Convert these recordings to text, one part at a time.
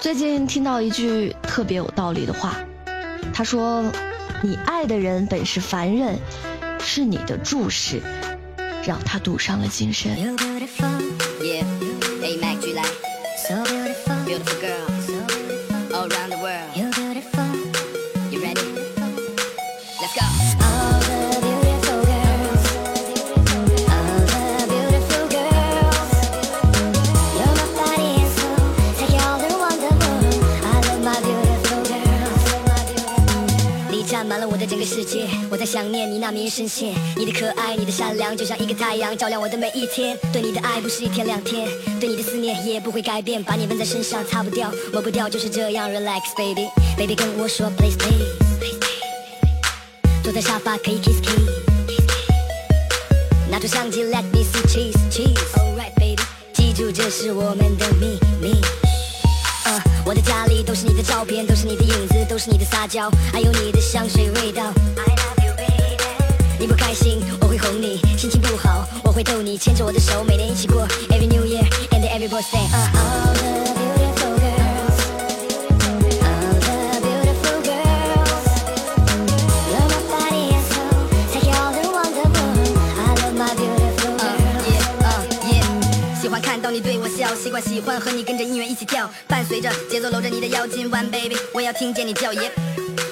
最近听到一句特别有道理的话，他说：“你爱的人本是凡人，是你的注视让他赌上了今生。” You beautiful, Yeah, A Mac 巨来占满了我的整个世界，我在想念你那迷人声线，你的可爱，你的善良，就像一个太阳，照亮我的每一天。对你的爱不是一天两天，对你的思念也不会改变，把你纹在身上，擦不掉，抹不掉，就是这样。Relax baby，baby 跟我说 please please。坐在沙发可以 kiss kiss，拿出相机 let me see cheese cheese。Alright baby，记住这是我们的秘密。我的家里都是你的照片，都是你的影子，都是你的撒娇，还有你的香水味道。I love you baby。你不开心，我会哄你；心情不好，我会逗你，牵着我的手，每年一起过 Every New Year and every birthday。习惯喜欢和你跟着音乐一起跳，伴随着节奏搂着你的腰，今晚 baby，我要听见你叫爷。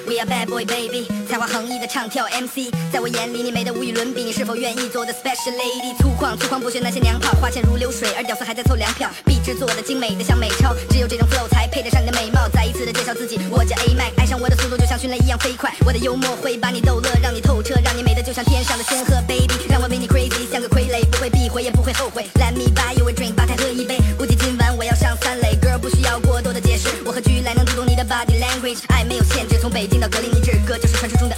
We are bad boy baby，才华横溢的唱跳 MC，在我眼里你美得无与伦比，你是否愿意做我的 special lady？粗犷粗犷不学那些娘炮，花钱如流水，而屌丝还在凑粮票，壁纸做的精美的像美钞，只有这种 flow 才配得上你的美貌。再一次的介绍自己，我叫 A Mac，爱上我的速度就像迅雷一样飞快，我的幽默会把你逗乐，让你透彻，让你美得就像天上的仙 byeyou 为 drink 吧台喝一杯估计今晚我要上三垒 girl 不需要过多的解释。我和巨来能读懂你的 body language 爱没有限制从北京到格林尼治哥就是传说中的